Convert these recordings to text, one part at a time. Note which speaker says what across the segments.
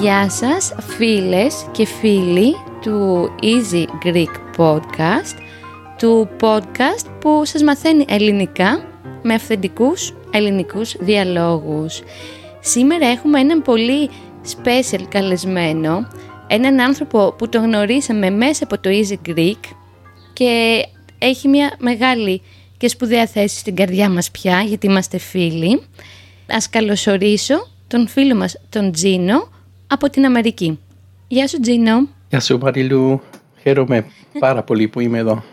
Speaker 1: Γεια σας φίλες και φίλοι του Easy Greek Podcast του podcast που σας μαθαίνει ελληνικά με αυθεντικούς ελληνικούς διαλόγους. Σήμερα έχουμε έναν πολύ special καλεσμένο, έναν άνθρωπο που τον γνωρίσαμε μέσα από το Easy Greek και έχει μια μεγάλη και σπουδαία θέση στην καρδιά μας πια γιατί είμαστε φίλοι. Ας καλωσορίσω τον φίλο μας τον Τζίνο από την Αμερική. Γεια σου Τζίνο.
Speaker 2: Γεια σου Μαριλού. Χαίρομαι πάρα πολύ που είμαι εδώ.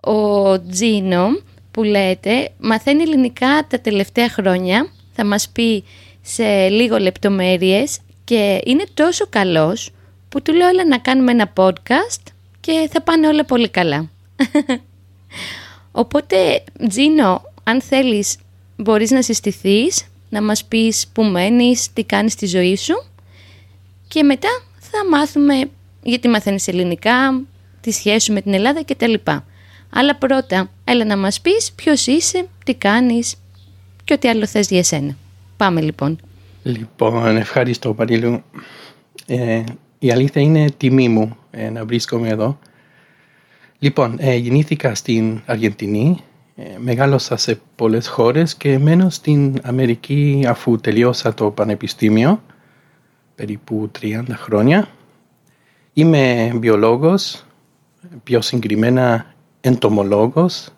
Speaker 1: Ο Τζίνο που λέτε μαθαίνει ελληνικά τα τελευταία χρόνια. Θα μας πει σε λίγο λεπτομέρειες και είναι τόσο καλός που του λέω να κάνουμε ένα podcast και θα πάνε όλα πολύ καλά. Οπότε Τζίνο αν θέλεις μπορείς να συστηθείς να μας πεις που μένεις, τι κάνεις στη ζωή σου και μετά θα μάθουμε γιατί μαθαίνεις ελληνικά, τη σχέση σου με την Ελλάδα κτλ. Αλλά πρώτα, έλα να μας πεις ποιος είσαι, τι κάνεις και ό,τι άλλο θες για σένα. Πάμε λοιπόν.
Speaker 2: Λοιπόν, ευχαριστώ Παρίλου. Ε, η αλήθεια είναι τιμή μου ε, να βρίσκομαι εδώ. Λοιπόν, ε, γεννήθηκα στην Αργεντινή ε, μεγάλωσα σε πολλές χώρες και μένω στην Αμερική αφού τελειώσα το πανεπιστήμιο περίπου 30 χρόνια. Είμαι βιολόγος, πιο συγκεκριμένα εντομολόγος,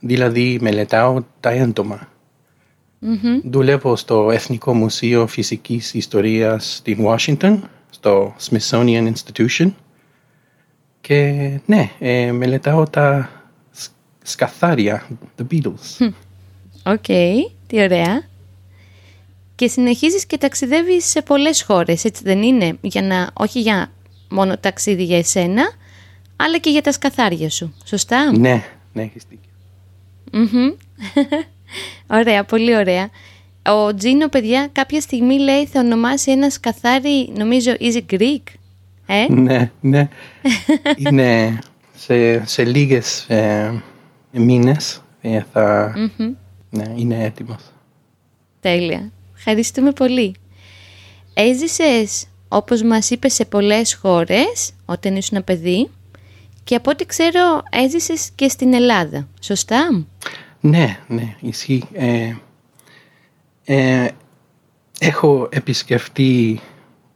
Speaker 2: δηλαδή μελετάω τα έντομα. Δουλεύω στο Εθνικό Μουσείο Φυσικής Ιστορίας στην Washington, στο Smithsonian Institution και ναι, ε, μελετάω τα σκαθάρια, the beetles.
Speaker 1: OK, τι ωραία. Και συνεχίζεις και ταξιδεύεις σε πολλές χώρες, έτσι δεν είναι, για να, όχι για μόνο ταξίδι για εσένα, αλλά και για τα σκαθάρια σου, σωστά;
Speaker 2: Ναι, ναι, έχεις δίκιο.
Speaker 1: ωραία, πολύ ωραία. Ο Τζίνο, παιδιά, κάποια στιγμή λέει θα ονομάσει ένας σκαθάρι, νομίζω, Easy Greek. Ε;
Speaker 2: Ναι, ναι. είναι σε, σε λίγες ε, μήνες ε, θα ναι, είναι έτοιμος.
Speaker 1: Τέλεια. Ευχαριστούμε πολύ. Έζησες, όπως μας είπες, σε πολλές χώρες όταν ήσουν παιδί και από ό,τι ξέρω έζησες και στην Ελλάδα. Σωστά;
Speaker 2: Ναι, ναι, ισχύει. Ε, ε, έχω επισκεφτεί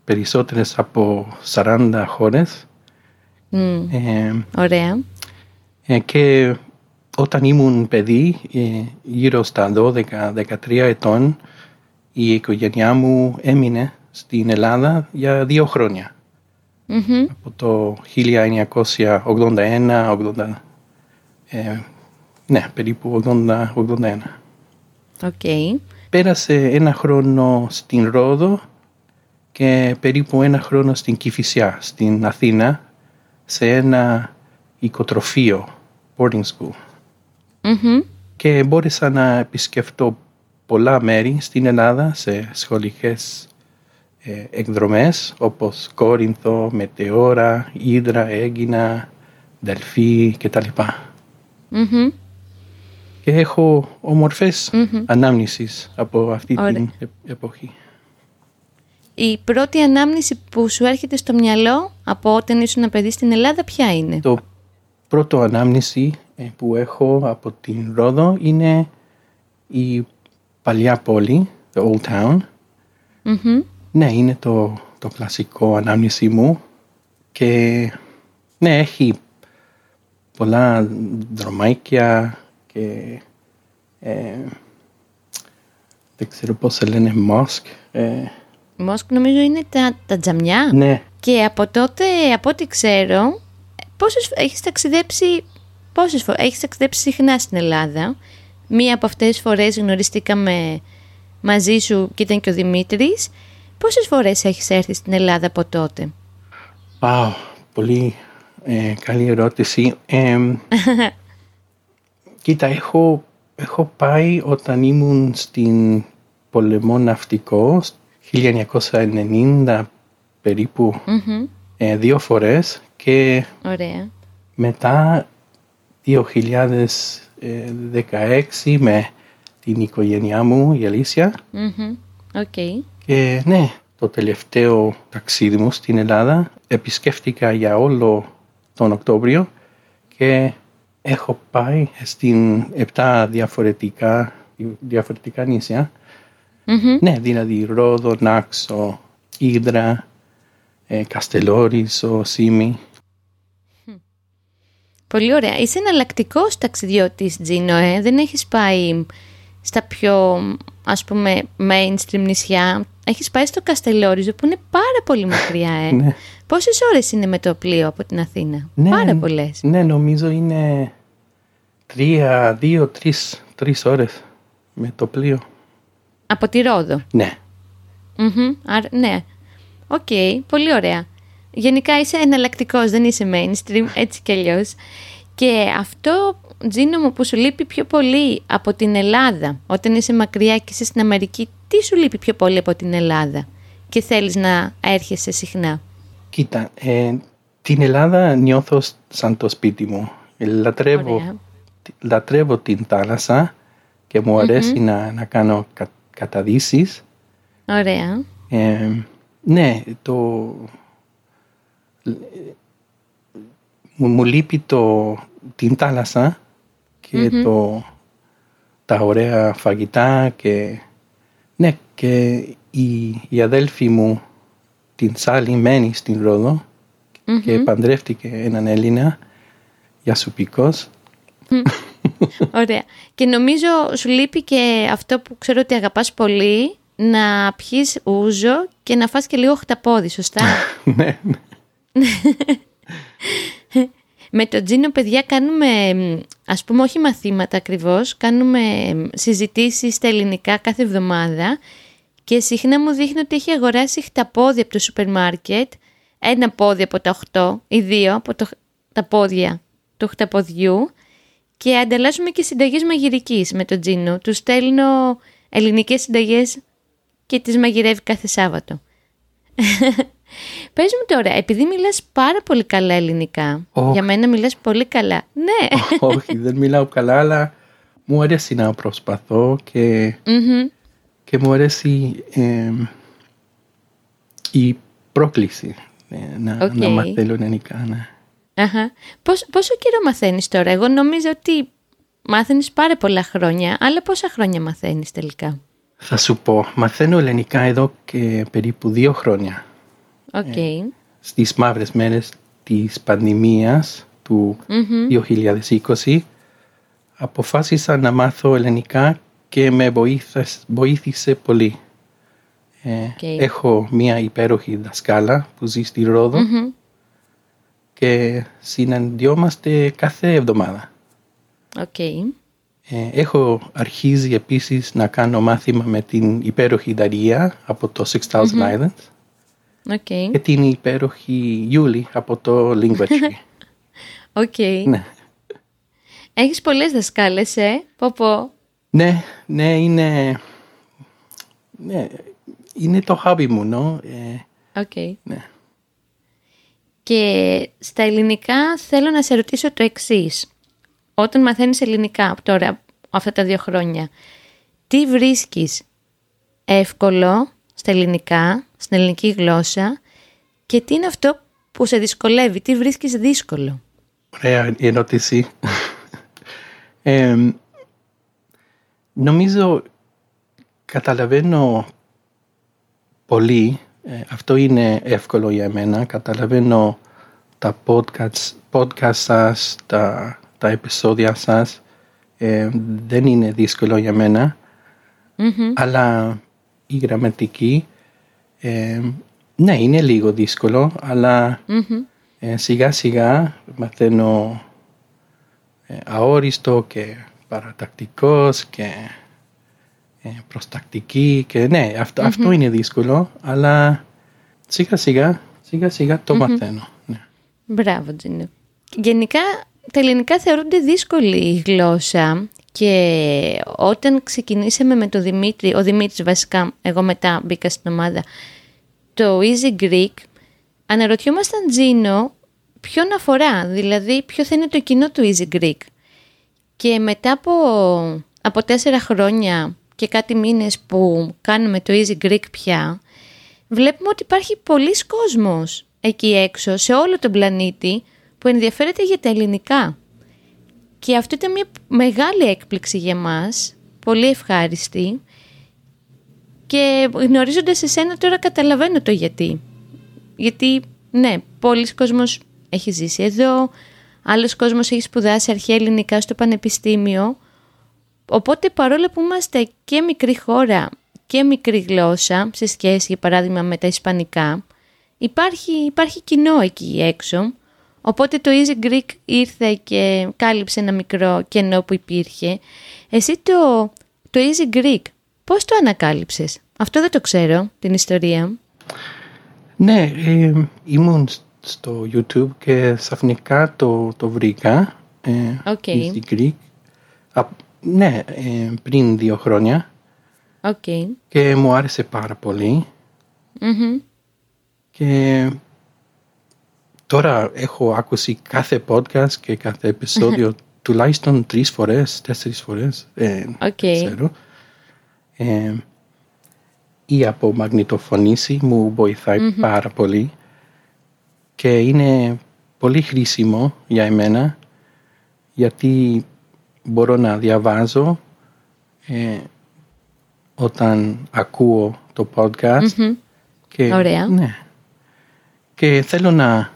Speaker 2: περισσότερες από 40 χώρες.
Speaker 1: ωραία.
Speaker 2: και όταν ήμουν παιδί, ε, γύρω στα 12-13 ετών, η οικογένειά μου έμεινε στην Ελλάδα για δύο χρόνια. Από το 1981, 80, ε, ναι, περίπου 80-81.
Speaker 1: Okay.
Speaker 2: Πέρασε ένα χρόνο στην Ρόδο και περίπου ένα χρόνο στην Κηφισιά, στην Αθήνα, σε ένα οικοτροφείο, boarding school. Και μπόρεσα να επισκεφτώ πολλά μέρη στην Ελλάδα σε σχολικές ε, εκδρομές όπως Κόρινθο, Μετεώρα, Ήδρα, Έγκυνα, Δελφή κτλ. Mm-hmm. Και έχω ομορφές ανάμνησεις από αυτή την εποχή.
Speaker 1: Η πρώτη ανάμνηση που σου έρχεται στο μυαλό από όταν ήσουν ένα παιδί στην Ελλάδα ποια είναι;
Speaker 2: Το πρώτο ανάμνηση ε, που έχω από την Ρόδο είναι η παλιά πόλη, the Old Town. Ναι, είναι το, το κλασικό ανάμνηση μου και ναι, έχει πολλά δρομάκια και ε, δεν ξέρω πώς σε λένε μόσκ. Ε,
Speaker 1: μόσκ νομίζω είναι τα, τα τζαμιά.
Speaker 2: Ναι.
Speaker 1: Και από τότε, από ό,τι ξέρω, πόσες έχεις ταξιδέψει Πόσες φορές, έχεις ταξιδέψει συχνά στην Ελλάδα; Μία από αυτές τις φορές γνωριστήκαμε μαζί σου και ήταν και ο Δημήτρης. Πόσες φορές έχεις έρθει στην Ελλάδα από τότε;
Speaker 2: Wow, πολύ ε, καλή ερώτηση. κοίτα, έχω, έχω πάει όταν ήμουν στην πολεμό ναυτικό 1990 περίπου
Speaker 1: Μμμ.
Speaker 2: ε, δύο φορές και
Speaker 1: Ωραία.
Speaker 2: μετά 2016 με την οικογένειά μου η Αλήσια
Speaker 1: Μμμ. Οκ.
Speaker 2: και ναι, το τελευταίο ταξίδι μου στην Ελλάδα επισκέφτηκα για όλο τον Οκτώβριο και έχω πάει στην επτά διαφορετικά, διαφορετικά νησιά.
Speaker 1: Μμμ.
Speaker 2: Ναι, δηλαδή Ρόδο, Νάξο, Ήδρα, ε, Καστελόριζο, Σύμη.
Speaker 1: Πολύ ωραία. Είσαι εναλλακτικός ταξιδιώτης, Τζίνο, ε; Δεν έχεις πάει στα πιο, ας πούμε, mainstream νησιά. Έχεις πάει στο Καστελόριζο που είναι πάρα πολύ μακριά, ε;
Speaker 2: Ναι.
Speaker 1: Πόσες ώρες είναι με το πλοίο από την Αθήνα;
Speaker 2: Ναι,
Speaker 1: Πάρα πολλές.
Speaker 2: Ναι, νομίζω είναι τρία, δύο, τρεις, τρεις ώρες με το πλοίο.
Speaker 1: Από τη Ρόδο;
Speaker 2: Ναι.
Speaker 1: Μμμ. Άρα, ναι. Οκ, πολύ ωραία. Γενικά είσαι εναλλακτικός, δεν είσαι mainstream, έτσι κι αλλιώς. Και αυτό, Τζίνο μου, που σου λείπει πιο πολύ από την Ελλάδα, όταν είσαι μακριά και είσαι στην Αμερική, τι σου λείπει πιο πολύ από την Ελλάδα και θέλεις να έρχεσαι συχνά;
Speaker 2: Κοίτα, ε, την Ελλάδα νιώθω σαν το σπίτι μου. Ε, Λατρεύω,
Speaker 1: Ωραία.
Speaker 2: λατρεύω την θάλασσα και μου αρεσει να, να κάνω κα, καταδύσεις.
Speaker 1: Ωραία.
Speaker 2: Ε, ναι, το... Μου, μου λείπει το, την θάλασσα και το, τα ωραία φαγητά και... Ναι, και η, η αδέλφη μου την Σάλη μένει στην ροδο και παντρεύτηκε έναν Έλληνα γιασουπικός.
Speaker 1: Ωραία. Και νομίζω σου λείπει και αυτό που ξέρω ότι αγαπάς πολύ, να πιείς ούζο και να φας και λίγο χταπόδι, σωστά;
Speaker 2: ναι, ναι.
Speaker 1: Με τον Τζίνο, παιδιά, κάνουμε, μ, ας πούμε, όχι μαθήματα ακριβώς, κάνουμε μ, συζητήσεις στα ελληνικά κάθε εβδομάδα και συχνά μου δείχνει ότι έχει αγοράσει χταπόδι από το σούπερ μάρκετ, ένα πόδι από τα 8 ή δύο από το, τα πόδια του χταποδιού και ανταλλάσσουμε και συνταγές μαγειρικής με τον Τζίνο. Του στέλνω ελληνικές συνταγές και τις μαγειρεύει κάθε Σάββατο. Πες μου τώρα, επειδή μιλάς πάρα πολύ καλά ελληνικά,
Speaker 2: Οχ.
Speaker 1: για μένα μιλάς πολύ καλά. Ναι.
Speaker 2: Όχι, δεν μιλάω καλά, αλλά μου αρέσει να προσπαθώ και,
Speaker 1: Μμμ.
Speaker 2: Και μου αρέσει ε, η πρόκληση ε, να,
Speaker 1: Οκ.
Speaker 2: να μαθαίνω ελληνικά. Ναι.
Speaker 1: Αχα. Πώς, πόσο καιρό μαθαίνεις τώρα. Εγώ νομίζω ότι μάθαινες πάρα πολλά χρόνια, αλλά πόσα χρόνια μαθαίνεις τελικά.
Speaker 2: Θα σου πω, μαθαίνω ελληνικά εδώ και περίπου δύο χρόνια.
Speaker 1: Οκ.
Speaker 2: Στις μαύρες μέρες της πανδημίας του 2020 αποφάσισα να μάθω ελληνικά και με βοήθησε, βοήθησε πολύ. Ε,
Speaker 1: Οκ.
Speaker 2: Έχω μία υπέροχη δασκάλα που ζει στη Ρόδο
Speaker 1: Μμμ.
Speaker 2: και συναντιόμαστε κάθε εβδομάδα.
Speaker 1: Οκ.
Speaker 2: Ε, έχω αρχίσει επίσης να κάνω μάθημα με την υπέροχη Δαρία από το 6000 Islands
Speaker 1: OK.
Speaker 2: και την υπέροχη Γιούλη από το Lingua Tree.
Speaker 1: Οκ.
Speaker 2: ναι.
Speaker 1: Έχεις πολλές δασκάλες, ε; Πω πω.
Speaker 2: Ναι, ναι, είναι, ναι, είναι το hobby μου, no; Ε,
Speaker 1: Οκ.
Speaker 2: ναι.
Speaker 1: Και στα ελληνικά θέλω να σε ρωτήσω το εξής. Όταν μαθαίνεις ελληνικά τώρα, αυτά τα δύο χρόνια, τι βρίσκεις εύκολο στα ελληνικά, στην ελληνική γλώσσα και τι είναι αυτό που σε δυσκολεύει, τι βρίσκεις δύσκολο;
Speaker 2: Ωραία ερώτηση. Ε, νομίζω καταλαβαίνω πολύ, ε, αυτό είναι εύκολο για μένα, καταλαβαίνω τα podcast, podcast σας, τα, τα επεισόδια σας, ε, δεν είναι δύσκολο για μένα,
Speaker 1: Μμμ.
Speaker 2: αλλά η γραμματική, ε, ναι είναι λίγο δύσκολο, αλλά
Speaker 1: Μμμ.
Speaker 2: ε, σιγά σιγά μαθαίνω ε, αόριστο και παρατακτικός και ε, προστακτική και ναι, αυτο, αυτό είναι δύσκολο, αλλά σιγά σιγά, σιγά σιγά το μαθαίνω. Ναι.
Speaker 1: Μπράβο, Τζίνο. Γενικά, τα ελληνικά θεωρούνται δύσκολη η γλώσσα Και όταν ξεκινήσαμε με τον Δημήτρη, ο Δημήτρης βασικά, εγώ μετά μπήκα στην ομάδα, το Easy Greek, αναρωτιόμασταν Τζίνο ποιον αφορά, δηλαδή ποιο θα είναι το κοινό του Easy Greek. Και μετά από, από τέσσερα χρόνια και κάτι μήνες που κάνουμε το Easy Greek πια, βλέπουμε ότι υπάρχει πολλοί κόσμος εκεί έξω, σε όλο τον πλανήτη, που ενδιαφέρεται για τα ελληνικά. Και αυτό ήταν μια μεγάλη έκπληξη για μας, πολύ ευχάριστη. Και γνωρίζοντας εσένα τώρα καταλαβαίνω το γιατί. Γιατί, ναι, πολλοί κόσμος έχει ζήσει εδώ, άλλος κόσμος έχει σπουδάσει αρχαία ελληνικά στο πανεπιστήμιο. Οπότε παρόλο που είμαστε και μικρή χώρα και μικρή γλώσσα, σε σχέση για παράδειγμα με τα ισπανικά, υπάρχει, υπάρχει κοινό εκεί έξω. Οπότε το Easy Greek ήρθε και κάλυψε ένα μικρό κενό που υπήρχε. Εσύ το, το Easy Greek πώς το ανακάλυψες; Αυτό δεν το ξέρω, την ιστορία.
Speaker 2: Ναι, ε, ήμουν στο YouTube και ξαφνικά το, το βρήκα. Ε,
Speaker 1: okay.
Speaker 2: Easy Greek. ναι, ε, πριν δύο χρόνια.
Speaker 1: Okay.
Speaker 2: Και μου άρεσε πάρα Και τώρα έχω ακούσει κάθε podcast και κάθε επεισόδιο τουλάχιστον τρεις φορές, τέσσερις φορές. Ε, ξέρω. Ε, ή από μαγνητοφωνήσει μου βοηθάει πάρα πολύ και είναι πολύ χρήσιμο για εμένα γιατί μπορώ να διαβάζω ε, όταν ακούω το podcast.
Speaker 1: Και, Ωραία.
Speaker 2: Ναι. Και θέλω να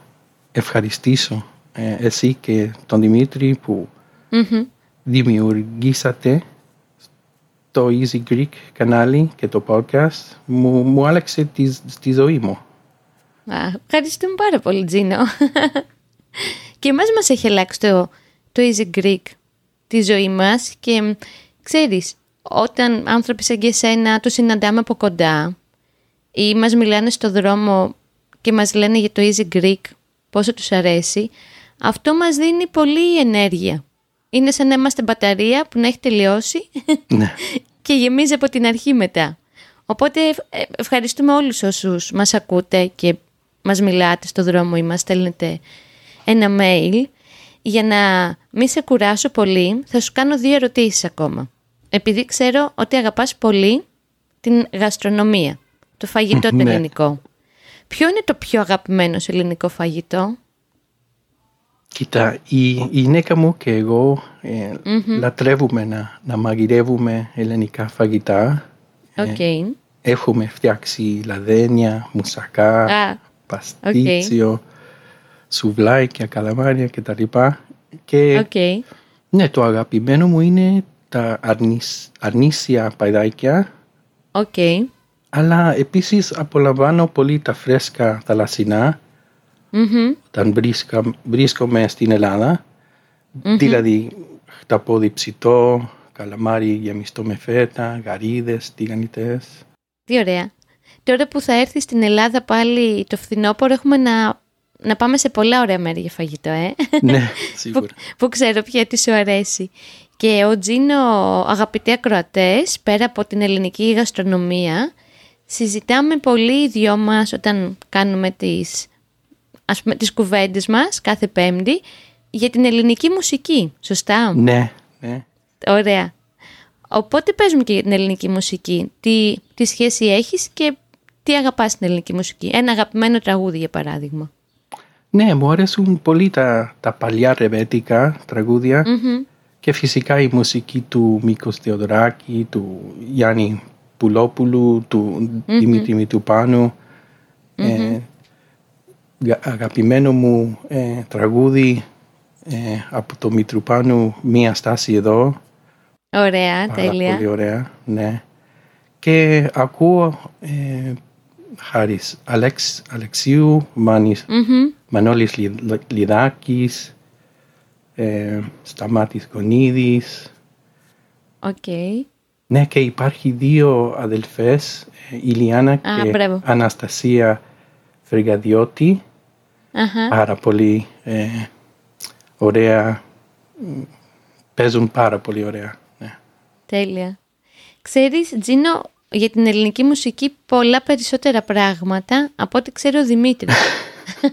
Speaker 2: ευχαριστήσω ε, εσύ και τον Δημήτρη που δημιουργήσατε το Easy Greek κανάλι και το podcast. Μου, μου άλλαξε τη, τη ζωή μου.
Speaker 1: Α, ευχαριστούμε πάρα πολύ Τζίνο. και εμάς μας έχει αλλάξει το, το Easy Greek τη ζωή μας και ξέρεις, όταν άνθρωποι σαν και εσένα το συναντάμε από κοντά ή μας μιλάνε στο δρόμο και μας λένε για το Easy Greek, πόσο τους αρέσει, αυτό μας δίνει πολύ ενέργεια. Είναι σαν να είμαστε μπαταρία που να έχει τελειώσει
Speaker 2: ναι.
Speaker 1: και γεμίζει από την αρχή μετά. Οπότε ε, ευχαριστούμε όλους όσους μας ακούτε και μας μιλάτε στο δρόμο ή μας στέλνετε ένα mail. Για να μην σε κουράσω πολύ, θα σου κάνω δύο ερωτήσεις ακόμα. Επειδή ξέρω ότι αγαπάς πολύ την γαστρονομία, το φαγητό το ναι. ελληνικό. Ποιο είναι το πιο αγαπημένο σε ελληνικό φαγητό;
Speaker 2: Κοίτα, η, η γυναίκα μου και εγώ ε, λατρεύουμε να, να μαγειρεύουμε ελληνικά φαγητά.
Speaker 1: Okay. Ε,
Speaker 2: έχουμε φτιάξει λαδένια, μουσακά, ah, παστίτσιο, okay. σουβλάκια, καλαμάρια κτλ. Και
Speaker 1: okay.
Speaker 2: ναι, το αγαπημένο μου είναι τα αρνήσ, αρνήσια παϊδάκια.
Speaker 1: Okay.
Speaker 2: Αλλά επίσης απολαμβάνω πολύ τα φρέσκα θαλασσινά mm-hmm. όταν βρίσκομαι στην Ελλάδα. Mm-hmm. Δηλαδή χταπόδι ψητό, καλαμάρι γεμιστό με φέτα, γαρίδες, τηγανιτές.
Speaker 1: Τι ωραία. Τώρα που θα έρθει στην Ελλάδα πάλι το φθινόπωρο έχουμε να, να πάμε σε πολλά ωραία μέρη για φαγητό, ε.
Speaker 2: Ναι, σίγουρα.
Speaker 1: που, που ξέρω πια τι σου αρέσει. Και ο Τζίνο, αγαπητοί ακροατές, πέρα από την ελληνική γαστρονομία, συζητάμε πολύ οι δυο μας όταν κάνουμε τις, ας πούμε, τις κουβέντες μας κάθε πέμπτη για την ελληνική μουσική, σωστά;
Speaker 2: Ναι, ναι.
Speaker 1: Ωραία. Οπότε πες μου και για την ελληνική μουσική. Τι, τι σχέση έχεις και τι αγαπάς στην ελληνική μουσική; Ένα αγαπημένο τραγούδι για παράδειγμα.
Speaker 2: Ναι, μου αρέσουν πολύ τα, τα παλιά ρεβέτικα και φυσικά η μουσική του Μίκος Θεοδωράκη, του Γιάννη Πουλόπουλου, του mm-hmm. Δημήτρη Μητουπάνου. Ε, αγαπημένο μου ε, τραγούδι ε, από το Μητρουπάνου «Μία στάση εδώ».
Speaker 1: Ωραία, Πάρα τέλεια.
Speaker 2: Πολύ ωραία, ναι. Και ακούω ε, Χάρης Αλεξ, Αλεξίου, Μάνης, mm-hmm. Μανώλης Λιδάκης, ε, Σταμάτης Γονίδης.
Speaker 1: OK. Okay.
Speaker 2: Ναι, και υπάρχει δύο αδελφές, η Λιάννα και μπράβο. Αναστασία Φεργαδιώτη. Uh-huh. Πάρα πολύ ε, ωραία, παίζουν πάρα πολύ ωραία.
Speaker 1: Τέλεια. Ξέρεις, Τζίνο, για την ελληνική μουσική πολλά περισσότερα πράγματα από ό,τι ξέρει ο Δημήτρης.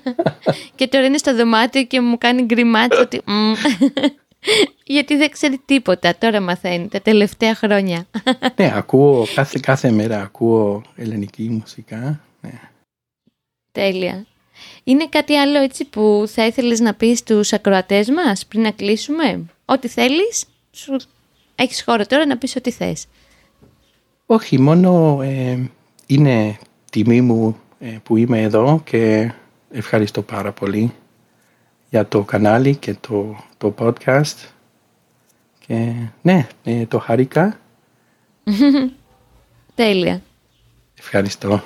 Speaker 1: και τώρα είναι στο δωμάτιο και μου κάνει γκριμάτσα ότι... Γιατί δεν ξέρει τίποτα, τώρα μαθαίνει τα τελευταία χρόνια.
Speaker 2: ναι, ακούω κάθε, κάθε μέρα ακούω ελληνική μουσικά. Ναι.
Speaker 1: Τέλεια. Είναι κάτι άλλο έτσι που θα ήθελες να πεις στους ακροατές μας πριν να κλείσουμε; Ό,τι θέλεις, σου... έχεις χώρο τώρα να πεις ό,τι θες.
Speaker 2: Όχι, μόνο ε, είναι τιμή μου ε, που είμαι εδώ και ευχαριστώ πάρα πολύ για το κανάλι και το, το podcast. Και ναι, ε, το χαρήκα.
Speaker 1: Τέλεια.
Speaker 2: Ευχαριστώ.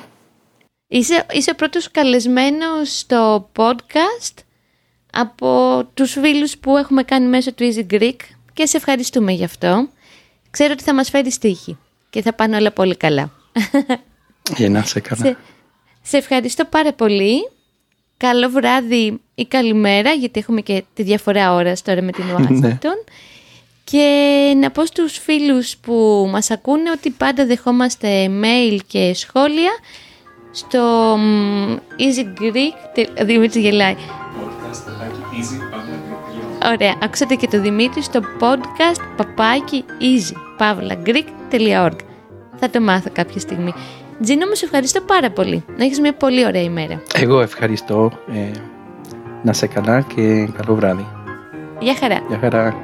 Speaker 1: Είσαι, είσαι ο πρώτος καλεσμένος στο podcast από τους φίλους που έχουμε κάνει μέσω του Easy Greek και σε ευχαριστούμε γι' αυτό. Ξέρω ότι θα μας φέρει στοίχη και θα πάνε όλα πολύ καλά.
Speaker 2: Για να σε καλά.
Speaker 1: Σε, σε ευχαριστώ πάρα πολύ. Καλό βράδυ ή καλημέρα, γιατί έχουμε και τη διαφορά ώρας τώρα με την Ουάσιγκτον. Ναι. Και να πω στους φίλους που μας ακούνε ότι πάντα δεχόμαστε mail και σχόλια στο Easy Greek. Δημήτρης γελάει. Ωραία, άκουσατε και το Δημήτρη στο podcast παπάκι easy, pavlagreek.org. Θα το μάθω κάποια στιγμή. Τζίνο μου, σε ευχαριστώ πάρα πολύ. Να έχεις μια πολύ ωραία ημέρα.
Speaker 2: Εγώ ευχαριστώ. Ε, να σε καλά και καλό βράδυ.
Speaker 1: Γεια χαρά.
Speaker 2: Γεια χαρά.